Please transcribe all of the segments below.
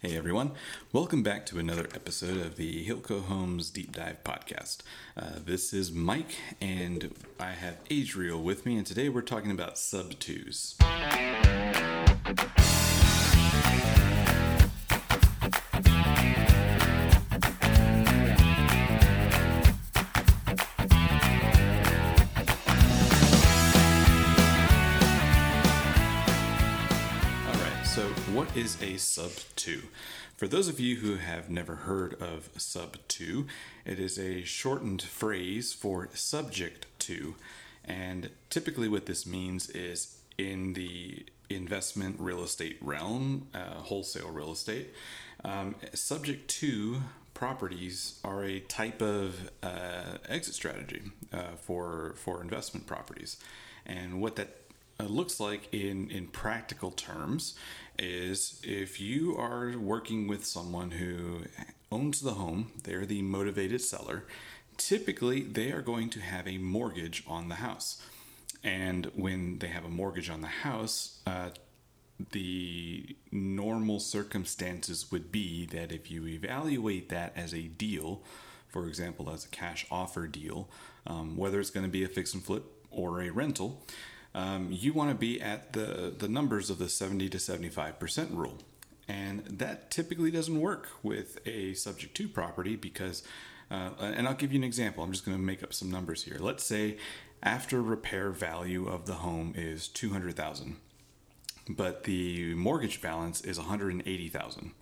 Hey everyone, welcome back to another episode of the Hilco Homes Deep Dive Podcast. Uh, this is Mike, and I have Adriel with me, and today we're talking about sub twos. Is a sub 2? For those of you who have never heard of sub 2, it is a shortened phrase for subject to. And typically, what this means is in the investment real estate realm, uh, wholesale real estate, um, subject to properties are a type of uh, exit strategy uh, for for investment properties, and what that uh, looks like in in practical terms is if you are working with someone who owns the home, they're the motivated seller. Typically, they are going to have a mortgage on the house, and when they have a mortgage on the house, uh, the normal circumstances would be that if you evaluate that as a deal, for example, as a cash offer deal, um, whether it's going to be a fix and flip or a rental, um, you want to be at the, the numbers of the 70 to 75% rule. And that typically doesn't work with a subject to property because, uh, and I'll give you an example. I'm just going to make up some numbers here. Let's say after repair value of the home is 200,000 but the mortgage balance is 180,000.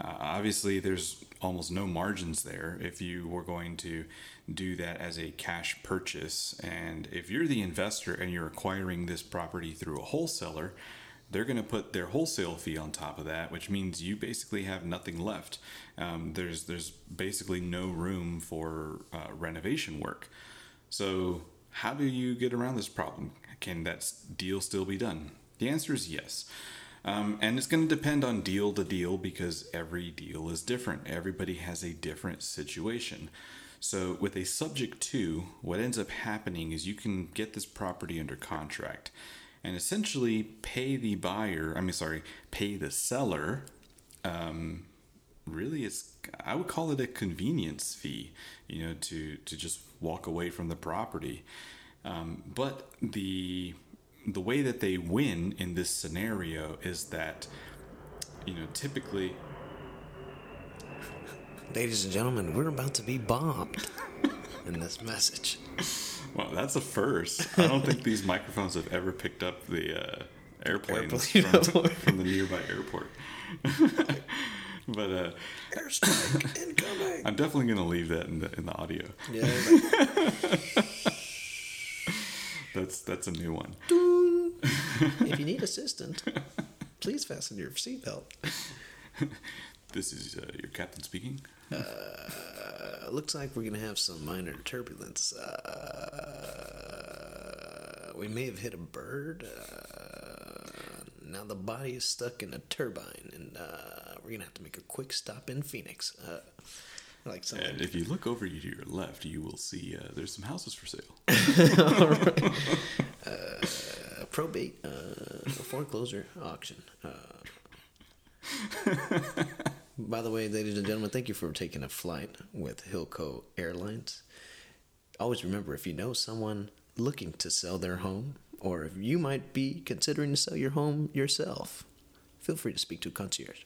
Uh, obviously, there's almost no margins there if you were going to do that as a cash purchase. And if you're the investor and you're acquiring this property through a wholesaler, they're going to put their wholesale fee on top of that, which means you basically have nothing left. Um, there's there's basically no room for uh, renovation work. So how do you get around this problem? Can that deal still be done? The answer is yes. Um, and it's going to depend on deal to deal because every deal is different. Everybody has a different situation. So, with a subject to, what ends up happening is you can get this property under contract and essentially pay the buyer, I mean, sorry, pay the seller. Um, really, it's, I would call it a convenience fee, you know, to, to just walk away from the property. Um, but the the way that they win in this scenario is that you know typically Ladies and gentlemen, we're about to be bombed in this message. well that's a first. I don't think these microphones have ever picked up the uh, airplanes Airplane from, from the nearby airport. But uh, Airstrike incoming. i'm definitely going to leave that in the in the audio. Yeah, that's that's a new one if you need assistance, please fasten your seatbelt. this is uh, your captain speaking Uh, looks like we're gonna have some minor turbulence. Uh, we may have hit a bird. Uh, now the body is stuck in a turbine, and uh, we're gonna have to make a quick stop in Phoenix. Uh, like something. and if you look over to your left you will see uh, there's some houses for sale a probate uh, foreclosure auction. Uh, by the way, ladies and gentlemen, thank you for taking a flight with Hilco Airlines. Always remember if you know someone looking to sell their home, or if you might be considering to sell your home yourself, feel free to speak to a concierge.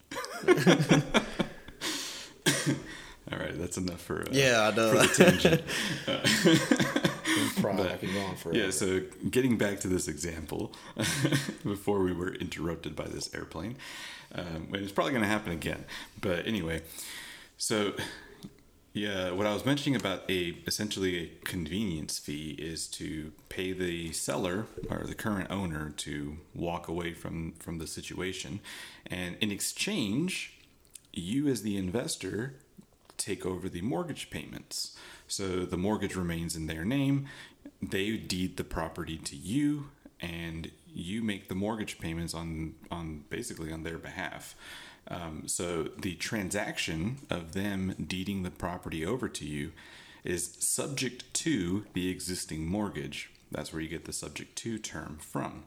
Right that's enough for uh, Yeah, I know. for the tangent Probably I could go on forever. Yeah, so getting back to this example, before we were interrupted by this airplane, um, and it's probably going to happen again. But anyway, so yeah, what I was mentioning about a essentially a convenience fee is to pay the seller or the current owner to walk away from from the situation, and in exchange, you as the investor take over the mortgage payments. So the mortgage remains in their name. They deed the property to you, and you make the mortgage payments on on basically on their behalf. Um, so the transaction of them deeding the property over to you is subject to the existing mortgage. That's where you get the subject to term from.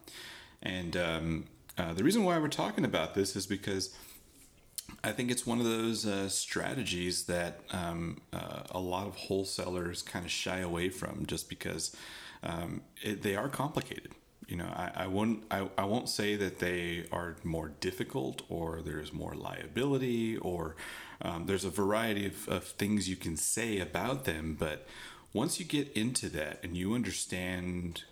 And um, uh, the reason why we're talking about this is because I think it's one of those uh, strategies that um, uh, a lot of wholesalers kind of shy away from just because um, it, they are complicated. You know, I, I won't I, I won't say that they are more difficult or there's more liability or um, there's a variety of, of things you can say about them, but once you get into that and you understand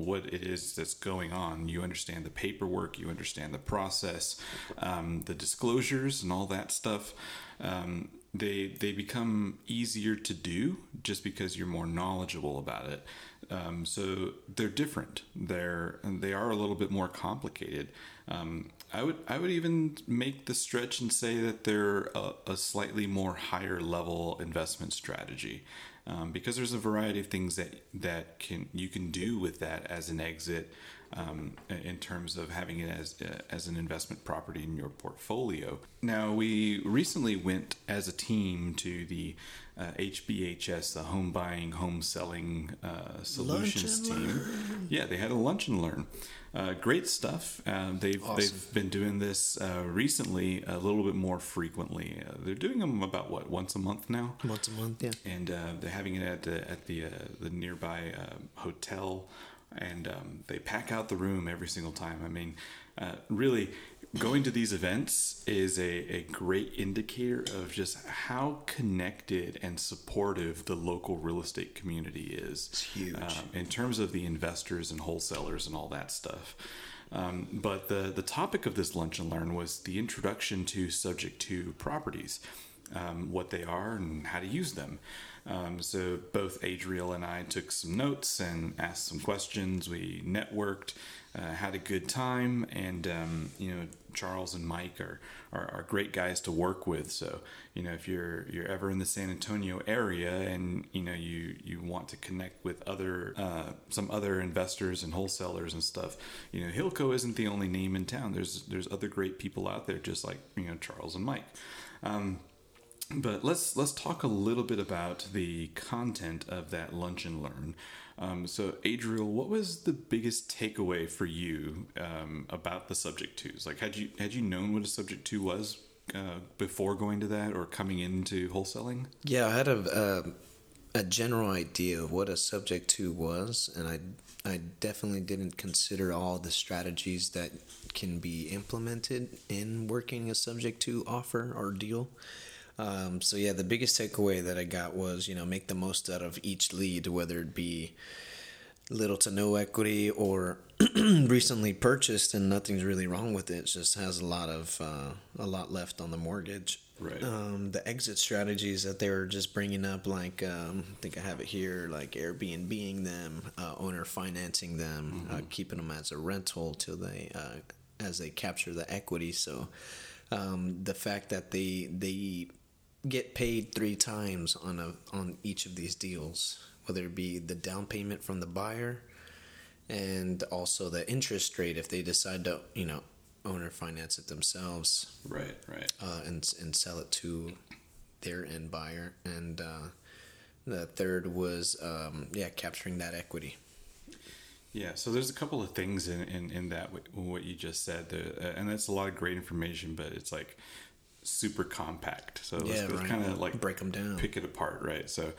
what it is that's going on. You understand the paperwork, you understand the process, um, the disclosures, and all that stuff. Um, they they become easier to do just because you're more knowledgeable about it. Um, so they're different. They're they are a little bit more complicated. Um, I would I would even make the stretch and say that they're a, a slightly more higher level investment strategy um, because there's a variety of things that that can you can do with that as an exit um, in terms of having it as uh, as an investment property in your portfolio. Now we recently went as a team to the uh, HBHS, the Home Buying Home Selling uh, Solutions team. Learn. Yeah, they had a lunch and learn. Uh, great stuff. Uh, they've awesome. they've been doing this uh, recently a little bit more frequently. Uh, they're doing them about what once a month now. Once a month, yeah. And uh, they're having it at the, at the the nearby hotel, and um, they pack out the room every single time. I mean, really, going to these events is a, a great indicator of just how connected and supportive the local real estate community is. It's huge. Um, in terms of the investors and wholesalers and all that stuff. Um, but the, the topic of this lunch and learn was the introduction to subject to properties, um, what they are and how to use them. Um, so both Adriel and I took some notes and asked some questions. We networked, uh, had a good time, and um, you know Charles and Mike are, are, are great guys to work with. So you know if you're you're ever in the San Antonio area and you know you you want to connect with other uh, some other investors and wholesalers and stuff, you know Hilco isn't the only name in town. There's there's other great people out there just like you know Charles and Mike. Um, but let's let's talk a little bit about the content of that lunch and learn. Um, so, Adriel, what was the biggest takeaway for you um, about the subject twos? Like, had you had you known what a subject two was uh, before going to that or coming into wholesaling? Yeah, I had a a general idea of what a subject two was, and I I definitely didn't consider all the strategies that can be implemented in working a subject to offer or deal. Um, so yeah, the biggest takeaway that I got was you know make the most out of each lead, whether it be little to no equity or recently purchased and nothing's really wrong with it. it just has a lot of uh, a lot left on the mortgage. Right. Um, the exit strategies that they were just bringing up, like um, I think I have it here, like Airbnb them, uh, owner financing them, uh, mm-hmm. uh, keeping them as a rental till they uh, as they capture the equity. So um, the fact that they they get paid three times on a on each of these deals, whether it be the down payment from the buyer and also the interest rate if they decide to you know owner finance it themselves. Right, right. Uh, and and sell it to their end buyer, and uh, the third was um, yeah capturing that equity. Yeah, so there's a couple of things in, in, in that what you just said, uh, and that's a lot of great information. But it's like super compact. So yeah, let's, let's kind of like break them down, pick it apart, right? So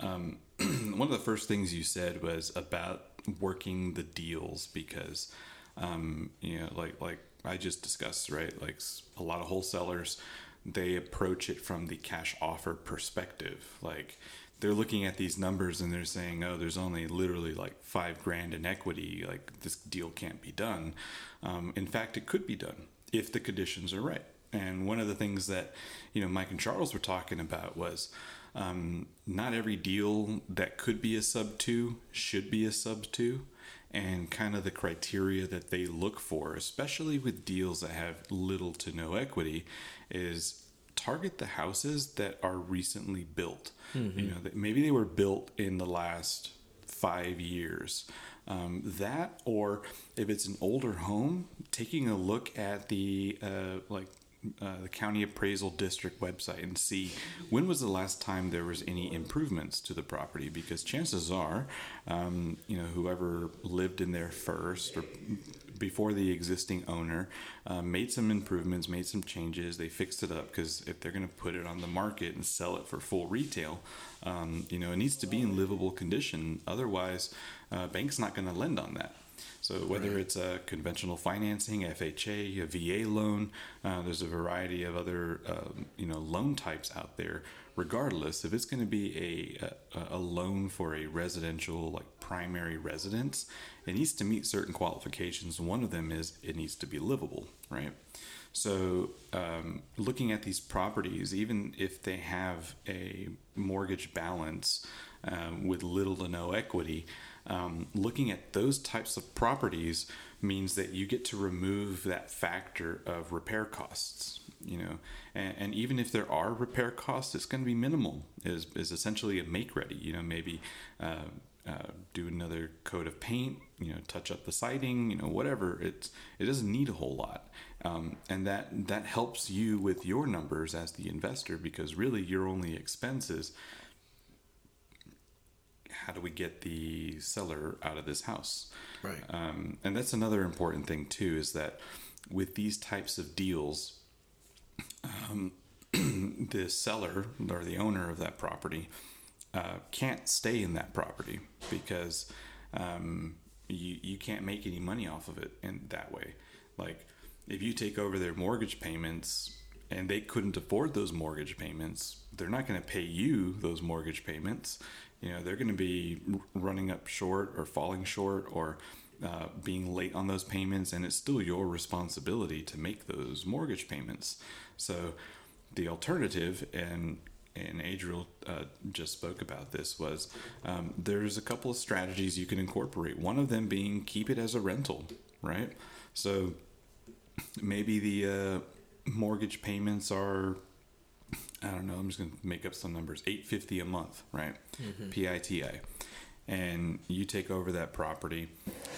um, one of the first things you said was about working the deals because um, you know, like like I just discussed, right? Like a lot of wholesalers, they approach it from the cash offer perspective, like. They're looking at these numbers and they're saying, "Oh, there's only literally like five grand in equity. Like this deal can't be done." Um, in fact, it could be done if the conditions are right and one of the things that you know Mike and Charles were talking about was um, not every deal that could be a sub two should be a sub two, and kind of the criteria that they look for, especially with deals that have little to no equity, is target the houses that are recently built. Mm-hmm. You know, maybe they were built in the last five years. Um, that, or if it's an older home, taking a look at the uh, like uh, the county appraisal district website and see when was the last time there was any improvements to the property because chances are um, you know whoever lived in there first or before the existing owner uh, made some improvements, made some changes. They fixed it up because if they're going to put it on the market and sell it for full retail, um, you know, it needs to be in livable condition. Otherwise, uh, bank's not going to lend on that. So whether right. it's a conventional financing, FHA, a VA loan, uh, there's a variety of other um, you know loan types out there. Regardless, if it's going to be a, a, a loan for a residential like primary residence, it needs to meet certain qualifications. One of them is it needs to be livable, right? So, um, looking at these properties, even if they have a mortgage balance um, with little to no equity, um, looking at those types of properties means that you get to remove that factor of repair costs you know. And, and even if there are repair costs it's going to be minimal is, is essentially a make ready you know maybe uh, uh, do another coat of paint you know touch up the siding you know whatever. It's it doesn't need a whole lot. Um, and that that helps you with your numbers as the investor because really your only expenses how do we get the seller out of this house? Right. Um, and that's another important thing too is that with these types of deals, um, the seller or the owner of that property uh, can't stay in that property because um, you you can't make any money off of it in that way. Like if you take over their mortgage payments and they couldn't afford those mortgage payments, they're not going to pay you those mortgage payments. You know they're going to be running up short or falling short or uh, being late on those payments and it's still your responsibility to make those mortgage payments. So the alternative and and Adriel uh, just spoke about this was um, there's a couple of strategies you can incorporate one of them being keep it as a rental right? So maybe the uh, mortgage payments are I don't know. I'm just gonna make up some numbers. Eight fifty a month, right? Mm-hmm. PITI, and you take over that property.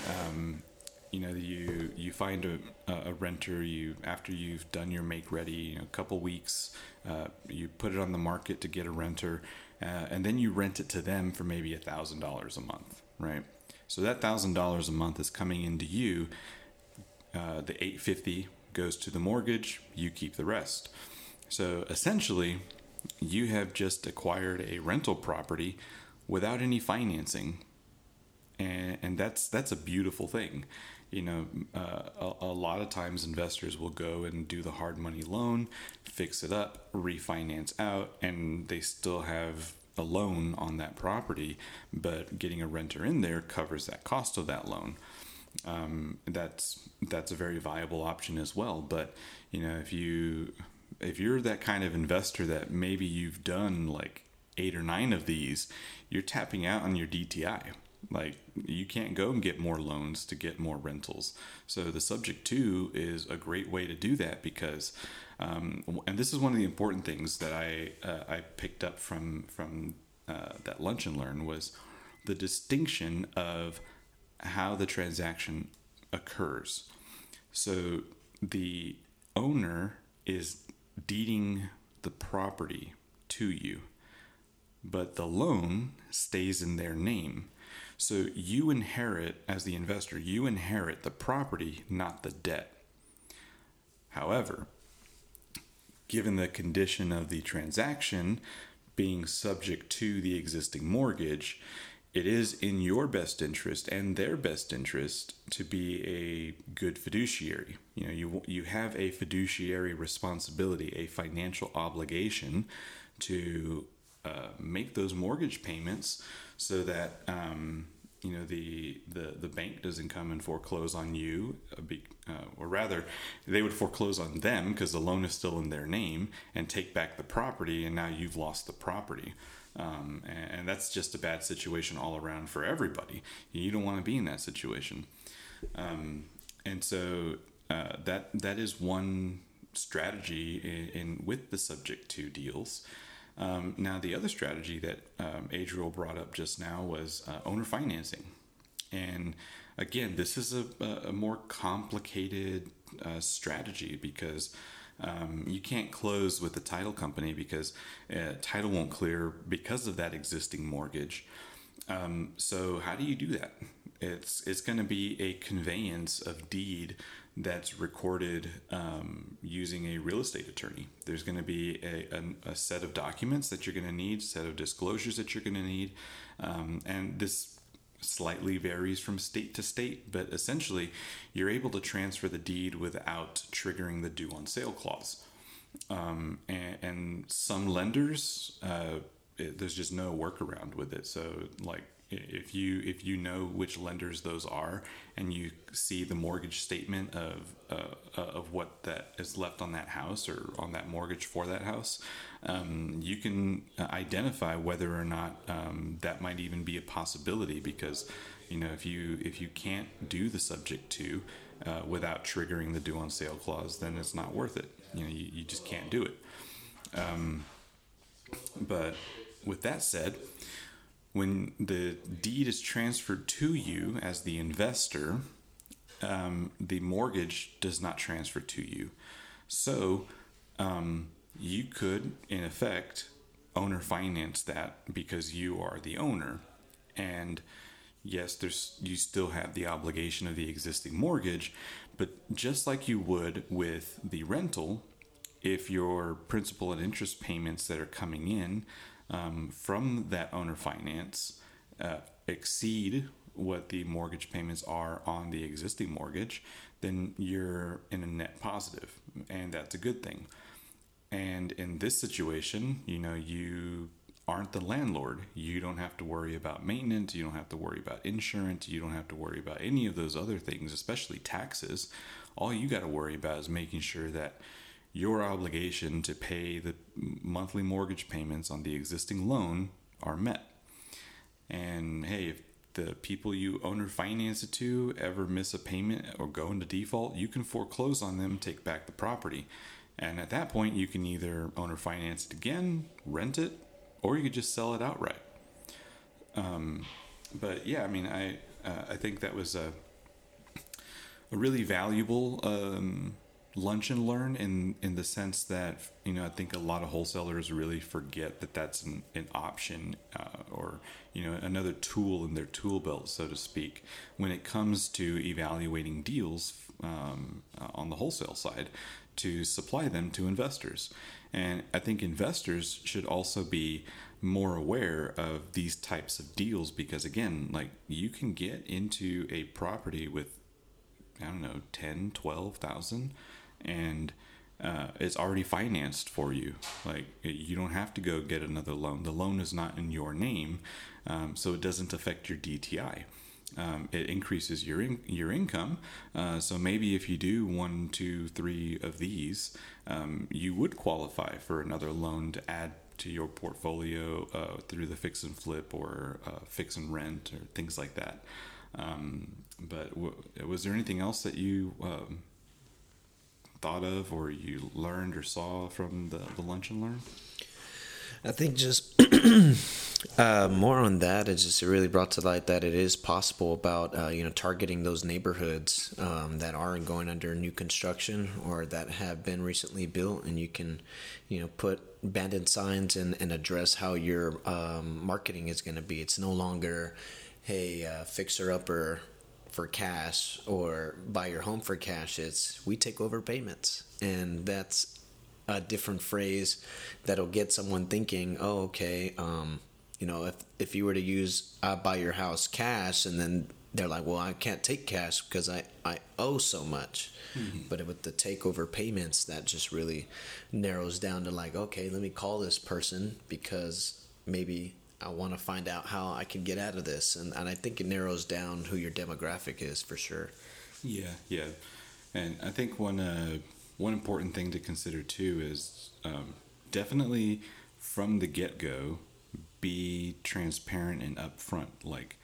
Um, you know, you you find a, a renter. You after you've done your make ready, you know, a couple weeks, uh, you put it on the market to get a renter, uh, and then you rent it to them for maybe a thousand dollars a month, right? So that thousand dollars a month is coming into you. Uh, the eight fifty goes to the mortgage. You keep the rest. So essentially, you have just acquired a rental property without any financing, and, and that's that's a beautiful thing. You know, uh, a, a lot of times investors will go and do the hard money loan, fix it up, refinance out, and they still have a loan on that property, but getting a renter in there covers that cost of that loan. Um, that's that's a very viable option as well. But you know, if you if you're that kind of investor that maybe you've done like eight or nine of these, you're tapping out on your DTI. Like you can't go and get more loans to get more rentals. So the subject to is a great way to do that because, um, and this is one of the important things that I uh, I picked up from from uh, that lunch and learn was the distinction of how the transaction occurs. So the owner is deeding the property to you, but the loan stays in their name. So you inherit, as the investor, you inherit the property, not the debt. However, given the condition of the transaction being subject to the existing mortgage, it is in your best interest and their best interest to be a good fiduciary. You know, you you have a fiduciary responsibility, a financial obligation to uh, make those mortgage payments so that um, you know the, the the bank doesn't come and foreclose on you, uh, or rather, they would foreclose on them because the loan is still in their name and take back the property, and now you've lost the property. Um, and, and, that's just a bad situation all around for everybody. You don't want to be in that situation. Um, and so uh, that that is one strategy in, in, with the subject to deals. Um, now the other strategy that um, Adriel brought up just now was uh, owner financing, and again, this is a, a more complicated uh, strategy because um, you can't close with the title company because uh, title won't clear because of that existing mortgage. Um, so how do you do that? it's it's going to be a conveyance of deed that's recorded um, using a real estate attorney. There's going to be a, a, a, set of documents that you're going to need, set of disclosures that you're going to need, um, and this slightly varies from state to state, but essentially, you're able to transfer the deed without triggering the due on sale clause. Um, and, and, some lenders, uh, it, there's just no workaround with it. So, like if you if you know which lenders those are and you see the mortgage statement of uh, of what that is left on that house or on that mortgage for that house, um, you can identify whether or not um, that might even be a possibility because you know if you if you can't do the subject to uh, without triggering the due on sale clause, then it's not worth it. You know you, you just can't do it. Um, but with that said when the deed is transferred to you as the investor, um, the mortgage does not transfer to you. So um, you could, in effect, owner finance that because you are the owner. And yes, there's you still have the obligation of the existing mortgage, but just like you would with the rental, if your principal and interest payments that are coming in um, from that owner finance uh, exceed what the mortgage payments are on the existing mortgage, then you're in a net positive, and that's a good thing. And in this situation, you know, you aren't the landlord. You don't have to worry about maintenance. You don't have to worry about insurance. You don't have to worry about any of those other things, especially taxes. All you got to worry about is making sure that your obligation to pay the monthly mortgage payments on the existing loan are met. And hey, if the people you owner finance it to ever miss a payment or go into default, you can foreclose on them, take back the property. And at that point, you can either owner finance it again, rent it, or you could just sell it outright. Um, but yeah, I mean, I uh, I think that was a a really valuable um, lunch and learn in in the sense that you know I think a lot of wholesalers really forget that that's an, an option uh, or you know another tool in their tool belt so to speak when it comes to evaluating deals um, uh, on the wholesale side to supply them to investors. And I think investors should also be more aware of these types of deals because again like you can get into a property with I don't know 10 12,000 and uh, it's already financed for you. Like you don't have to go get another loan. The loan is not in your name, um, so it doesn't affect your DTI. Um, it increases your in, your income. Uh, so maybe if you do one, two, three of these, um, you would qualify for another loan to add to your portfolio uh, through the fix and flip or uh, fix and rent or things like that. Um, but w- was there anything else that you um, thought of or you learned or saw from the, the lunch and learn? I think just uh, more on that. It just really brought to light that it is possible about uh, you know targeting those neighborhoods um, that are going under new construction or that have been recently built, and you can you know put abandoned signs and, and address how your um, marketing is going to be. It's no longer hey uh, fixer upper for cash or buy your home for cash. It's we take over payments. And that's a different phrase that'll get someone thinking, oh, okay, um, you know, if, if you were to use I buy your house cash and then they're like, well, I can't take cash because I, I owe so much. Mm-hmm. But with the takeover payments, that just really narrows down to like, okay, let me call this person because maybe I want to find out how I can get out of this, and and I think it narrows down who your demographic is for sure. Yeah, yeah, and I think one uh, one important thing to consider too is um, definitely from the get go, be transparent and upfront. Like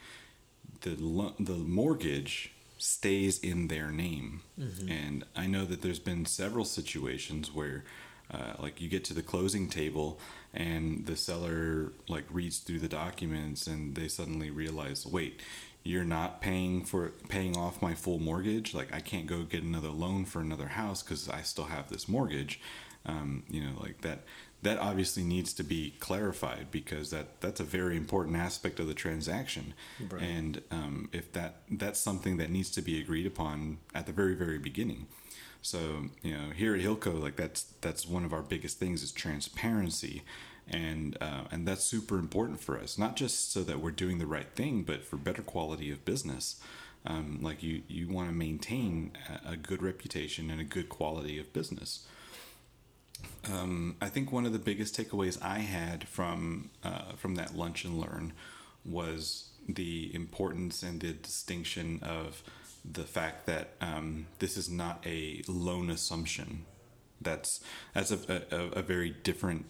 the the mortgage stays in their name, mm-hmm. and I know that there's been several situations where uh, like you get to the closing table and the seller like reads through the documents and they suddenly realize wait you're not paying for paying off my full mortgage? Like i can't go get another loan for another house because i still have this mortgage. Um, you know, like that that obviously needs to be clarified because that that's a very important aspect of the transaction. Right. and um, if that that's something that needs to be agreed upon at the very very beginning so you know here at Hilco like that's that's one of our biggest things is transparency. And uh, and that's super important for us not just so that we're doing the right thing but for better quality of business. Um, like you you want to maintain a, good reputation and a good quality of business. Um, I think one of the biggest takeaways I had from uh, from that lunch and learn was the importance and the distinction of the fact that um, this is not a loan assumption. That's that's a, a, a very different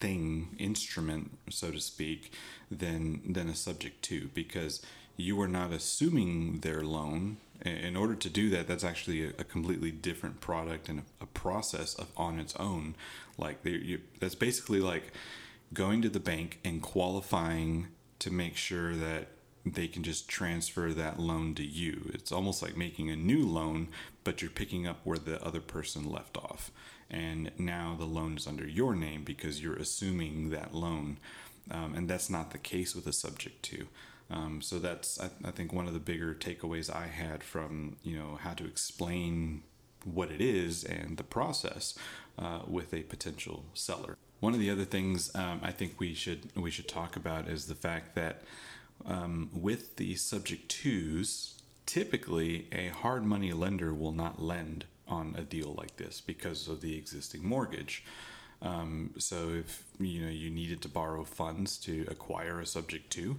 thing, instrument, so to speak, than than a subject to because you are not assuming their loan in order to do that that's actually a, a completely different product and a, a, process of on its own like you, that's basically like going to the bank and qualifying to make sure that they can just transfer that loan to you. It's almost like making a new loan but you're picking up where the other person left off. And now the loan is under your name because you're assuming that loan. Um, and that's not the case with a subject to um, so that's I, I, think one of the bigger takeaways I had from you know how to explain what it is and the process uh, with a potential seller. One of the other things um, I think we should we should talk about is the fact that um, with the subject twos, typically a hard money lender will not lend on a deal like this because of the existing mortgage. Um, so if you know you needed to borrow funds to acquire a subject to,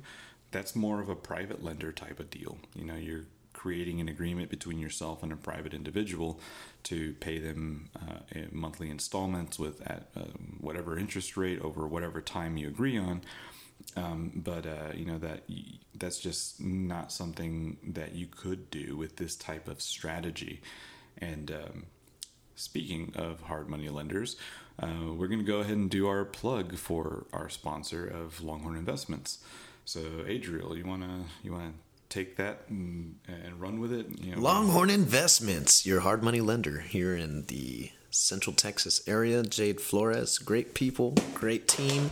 that's more of a private lender type of deal. You know, you're creating an agreement between yourself and a private individual to pay them uh, monthly installments with at uh, whatever interest rate over whatever time you agree on. Um, but uh, you know that that's just not something that you could do with this type of strategy. And um, speaking of hard money lenders, uh, we're going to go ahead and do our plug for our sponsor of Longhorn Investments. So, Adriel, you wanna you wanna take that and, and run with it? You know, Longhorn Investments, your hard money lender here in the Central Texas area. Jade Flores, great people, great team,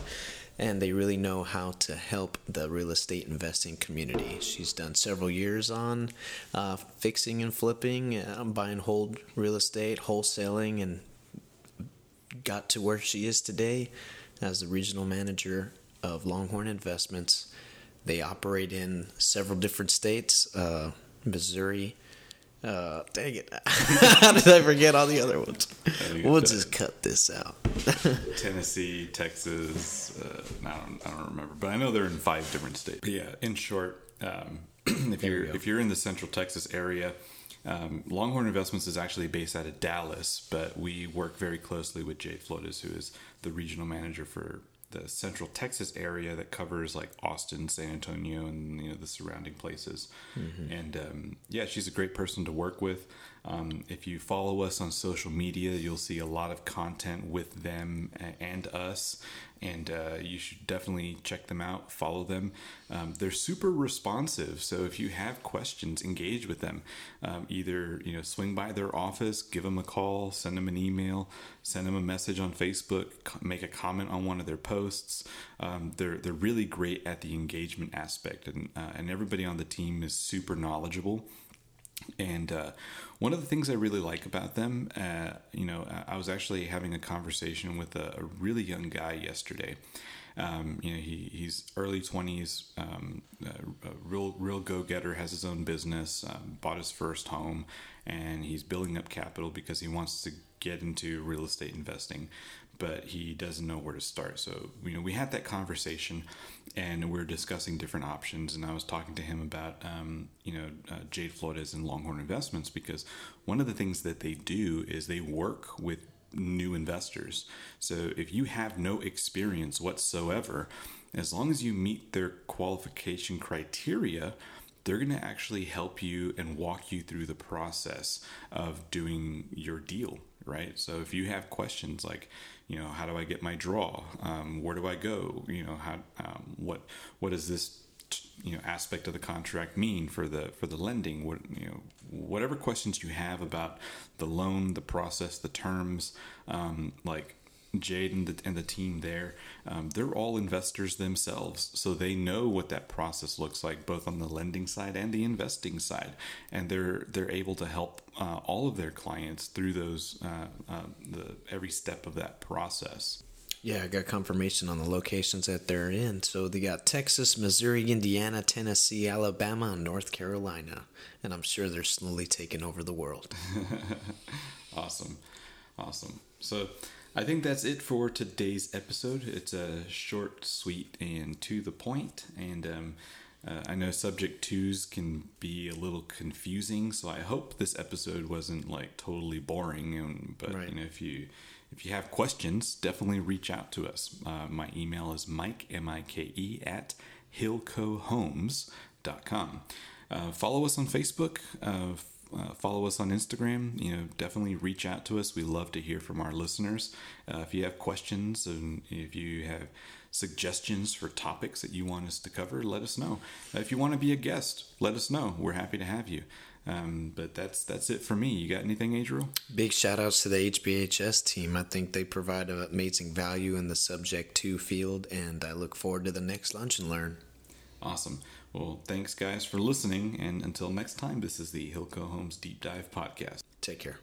and they really know how to help the real estate investing community. She's done several years on uh, fixing and flipping, uh, buy and hold real estate, wholesaling, and got to where she is today as the regional manager of Longhorn Investments they operate in several different states uh, Missouri. Uh, dang it. How did I forget all the other ones? We'll just cut this out. Tennessee, Texas. Uh, I, don't, I don't remember, but I know they're in five different states. But yeah, in short, um, if you're if you're in the Central Texas area, um, Longhorn Investments is actually based out of Dallas, but we work very closely with Jade Flores, who is the regional manager for the central Texas area that covers like Austin, San Antonio, and you know the surrounding places. Mm-hmm. And um, yeah, she's a great person to work with. Um, if you follow us on social media, you'll see a lot of content with them and us and uh, you should definitely check them out, follow them. Um, they're super responsive, so if you have questions, engage with them. Um, either you know swing by their office, give them a call, send them an email, send them a message on Facebook, make a comment on one of their posts. Um, they're they're really great at the engagement aspect, and uh, and everybody on the team is super knowledgeable. And uh, one of the things I really like about them, uh, you know, I was actually having a conversation with a, a really young guy yesterday. Um, you know, he, he's early 20s, um, a real, real go getter, has his own business, um, bought his first home, and he's building up capital because he wants to get into real estate investing but he doesn't know where to start. So, you know, we had that conversation and we are discussing different options. And I was talking to him about, um, you know, uh, Jade Flores and Longhorn Investments because one of the things that they do is they work with new investors. So if you have no experience whatsoever, as long as you meet their qualification criteria, they're going to actually help you and walk you through the process of doing your deal, right? So if you have questions like, you know how do i get my draw? Um, where do i go? You know how um, what what does this you know aspect of the contract mean for the for the lending? What you know whatever questions you have about the loan the process the terms um, like Jade and the, and the team there, um, they're all investors themselves. So they know what that process looks like, both on the lending side and the investing side. And they're, they're able to help uh, all of their clients through those, uh, uh, the, every step of that process. Yeah, I got confirmation on the locations that they're in. So they got Texas, Missouri, Indiana, Tennessee, Alabama, and North Carolina. And I'm sure they're slowly taking over the world. awesome. Awesome. So I think that's it for today's episode. It's a short, sweet, and to the point. And um, uh, I know subject twos can be a little confusing, so I hope this episode wasn't like totally boring. And but right. you know, if you if you have questions, definitely reach out to us. Uh, my email is mike, M-I-K-E, at hilcohomes.com. Uh, follow us on Facebook. Uh, follow us on Instagram. You know, definitely reach out to us. We love to hear from our listeners. Uh, if you have questions and if you have suggestions for topics that you want us to cover, let us know. Uh, if you want to be a guest, let us know. We're happy to have you. Um, but that's that's it for me. You got anything, Adriel? Big shout outs to the HBHS team. I think they provide amazing value in the subject to field, and I look forward to the next lunch and learn. Awesome. Well, thanks guys for listening, and until next time, this is the Hilco Homes Deep Dive Podcast. Take care.